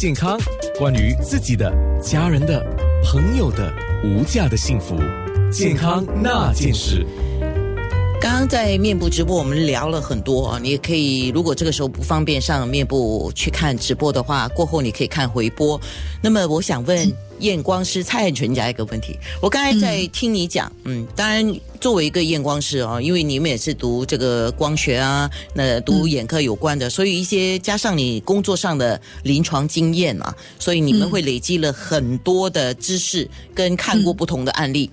健康，关于自己的、家人的、朋友的无价的幸福，健康那件事。刚刚在面部直播，我们聊了很多啊，你也可以，如果这个时候不方便上面部去看直播的话，过后你可以看回播。那么我想问验光师蔡汉全家一个问题，我刚才在听你讲，嗯，当然作为一个验光师哦，因为你们也是读这个光学啊，那读眼科有关的，所以一些加上你工作上的临床经验嘛，所以你们会累积了很多的知识，跟看过不同的案例。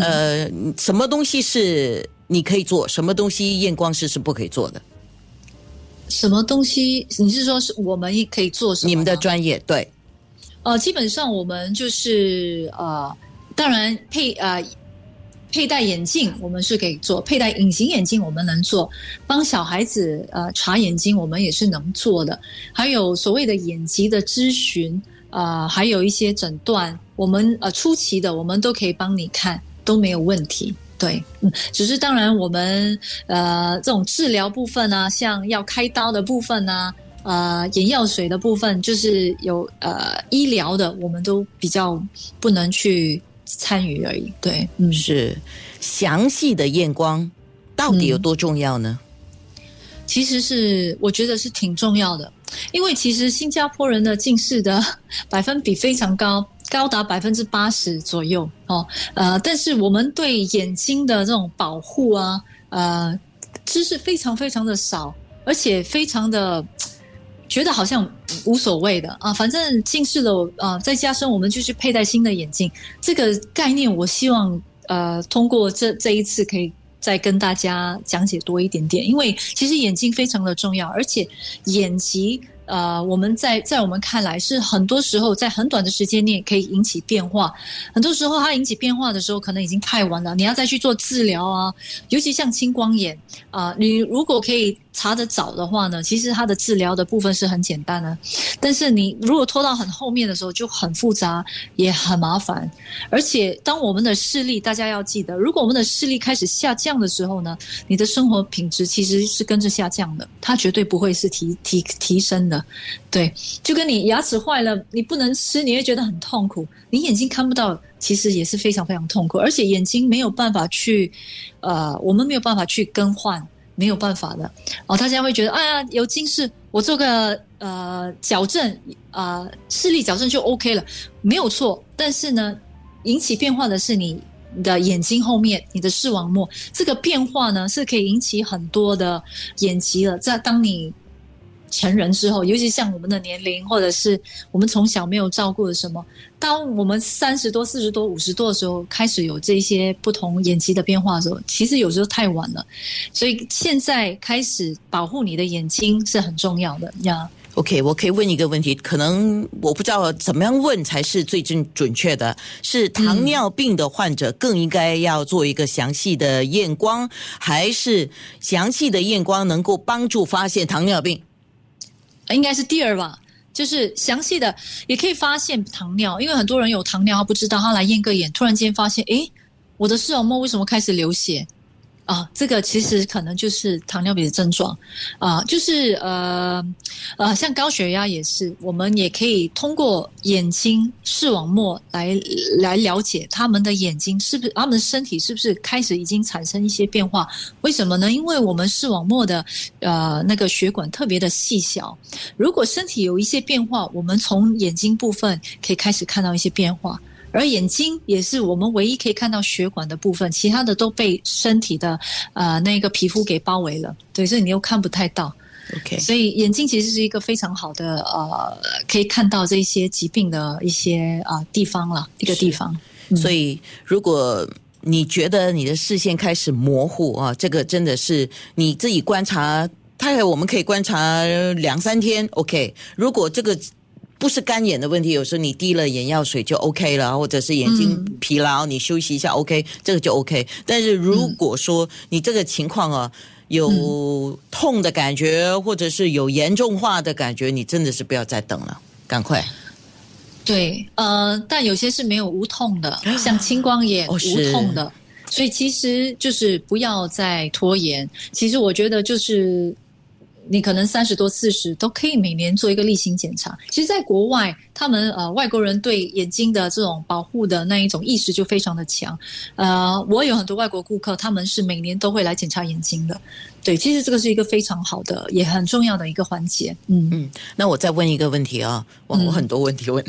呃，什么东西是？你可以做什么东西？验光师是不可以做的。什么东西？你是说是我们也可以做什么？你们的专业对？呃，基本上我们就是呃，当然佩呃佩戴眼镜我们是可以做，佩戴隐形眼镜我们能做，帮小孩子呃查眼睛我们也是能做的。还有所谓的眼疾的咨询啊，还有一些诊断，我们呃初期的我们都可以帮你看，都没有问题。对，嗯，只是当然，我们呃这种治疗部分呢，像要开刀的部分呢，呃眼药水的部分，就是有呃医疗的，我们都比较不能去参与而已。对，嗯，是详细的验光到底有多重要呢？其实是我觉得是挺重要的，因为其实新加坡人的近视的 百分比非常高。高达百分之八十左右哦，呃，但是我们对眼睛的这种保护啊，呃，知识非常非常的少，而且非常的觉得好像无所谓的啊，反正近视了啊，再加深我们就去佩戴新的眼镜，这个概念我希望呃通过这这一次可以再跟大家讲解多一点点，因为其实眼睛非常的重要，而且眼疾。呃，我们在在我们看来是很多时候在很短的时间内可以引起变化，很多时候它引起变化的时候可能已经太晚了，你要再去做治疗啊，尤其像青光眼啊，你如果可以。查得早的话呢，其实它的治疗的部分是很简单的，但是你如果拖到很后面的时候就很复杂，也很麻烦。而且当我们的视力，大家要记得，如果我们的视力开始下降的时候呢，你的生活品质其实是跟着下降的，它绝对不会是提提提升的。对，就跟你牙齿坏了，你不能吃，你会觉得很痛苦；你眼睛看不到，其实也是非常非常痛苦。而且眼睛没有办法去，呃，我们没有办法去更换。没有办法的哦，大家会觉得，哎呀，有近视，我做个呃矫正啊，视力矫正就 OK 了，没有错。但是呢，引起变化的是你的眼睛后面，你的视网膜，这个变化呢是可以引起很多的眼疾的。在当你。成人之后，尤其像我们的年龄，或者是我们从小没有照顾的什么，当我们三十多、四十多、五十多的时候，开始有这些不同眼疾的变化的时候，其实有时候太晚了。所以现在开始保护你的眼睛是很重要的呀。OK，我可以问一个问题，可能我不知道怎么样问才是最正准确的，是糖尿病的患者更应该要做一个详细的验光，还是详细的验光能够帮助发现糖尿病？应该是第二吧，就是详细的也可以发现糖尿，因为很多人有糖尿，他不知道，他来验个眼，突然间发现，诶，我的视网膜为什么开始流血？啊，这个其实可能就是糖尿病的症状，啊，就是呃呃，像高血压也是，我们也可以通过眼睛视网膜来来了解他们的眼睛是不是，他们身体是不是开始已经产生一些变化？为什么呢？因为我们视网膜的呃那个血管特别的细小，如果身体有一些变化，我们从眼睛部分可以开始看到一些变化。而眼睛也是我们唯一可以看到血管的部分，其他的都被身体的呃那个皮肤给包围了，对，所以你又看不太到。OK，所以眼睛其实是一个非常好的呃，可以看到这些疾病的一些啊地方了，一个地方。所以如果你觉得你的视线开始模糊啊，这个真的是你自己观察，它我们可以观察两三天。OK，如果这个。不是干眼的问题，有时候你滴了眼药水就 OK 了，或者是眼睛疲劳，你休息一下 OK，这个就 OK。但是如果说你这个情况啊有痛的感觉，或者是有严重化的感觉，你真的是不要再等了，赶快。对，呃，但有些是没有无痛的，像青光眼无痛的，所以其实就是不要再拖延。其实我觉得就是。你可能三十多、四十都可以每年做一个例行检查。其实，在国外，他们呃外国人对眼睛的这种保护的那一种意识就非常的强。呃，我有很多外国顾客，他们是每年都会来检查眼睛的。对，其实这个是一个非常好的，也很重要的一个环节。嗯嗯，那我再问一个问题啊，哇，我很多问题问，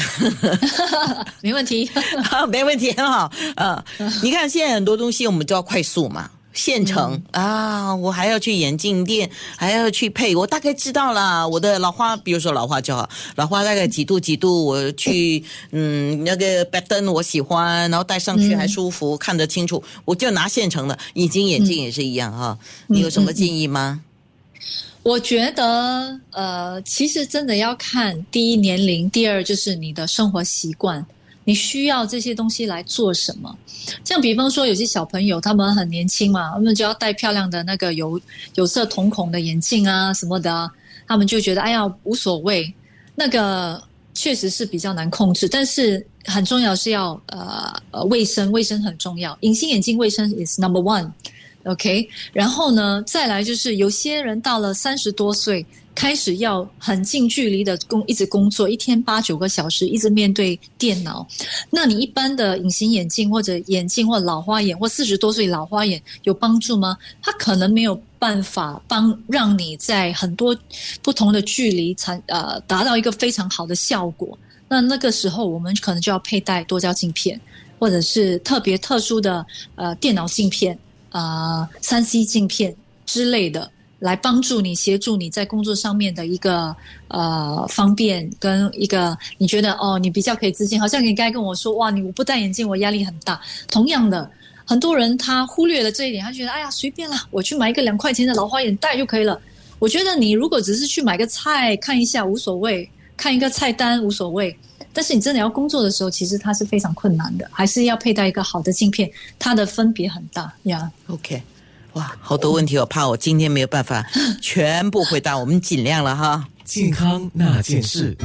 没问题，没问题，很好。呃，你看现在很多东西我们都要快速嘛。现成啊！我还要去眼镜店，还要去配。我大概知道了，我的老花，比如说老花就好，老花大概几度几度，我去嗯那个白灯我喜欢，然后戴上去还舒服，看得清楚，我就拿现成的。隐形眼镜也是一样哈，你有什么建议吗？我觉得呃，其实真的要看第一年龄，第二就是你的生活习惯。你需要这些东西来做什么？像比方说，有些小朋友他们很年轻嘛，他们就要戴漂亮的那个有有色瞳孔的眼镜啊什么的，他们就觉得哎呀无所谓。那个确实是比较难控制，但是很重要是要呃呃卫生，卫生很重要。隐形眼镜卫生 is number one OK，。然后呢，再来就是有些人到了三十多岁。开始要很近距离的工，一直工作，一天八九个小时，一直面对电脑。那你一般的隐形眼镜或者眼镜或老花眼或四十多岁老花眼有帮助吗？它可能没有办法帮让你在很多不同的距离产呃达到一个非常好的效果。那那个时候我们可能就要佩戴多焦镜片，或者是特别特殊的呃电脑镜片啊三 C 镜片之类的。来帮助你，协助你在工作上面的一个呃方便，跟一个你觉得哦，你比较可以自信。好像你刚才跟我说，哇，你我不戴眼镜，我压力很大。同样的，很多人他忽略了这一点，他觉得哎呀，随便啦，我去买一个两块钱的老花眼戴就可以了。我觉得你如果只是去买个菜看一下无所谓，看一个菜单无所谓，但是你真的要工作的时候，其实它是非常困难的，还是要佩戴一个好的镜片，它的分别很大呀。OK。哇，好多问题，我怕我今天没有办法全部回答，我们尽量了哈。健康那件事。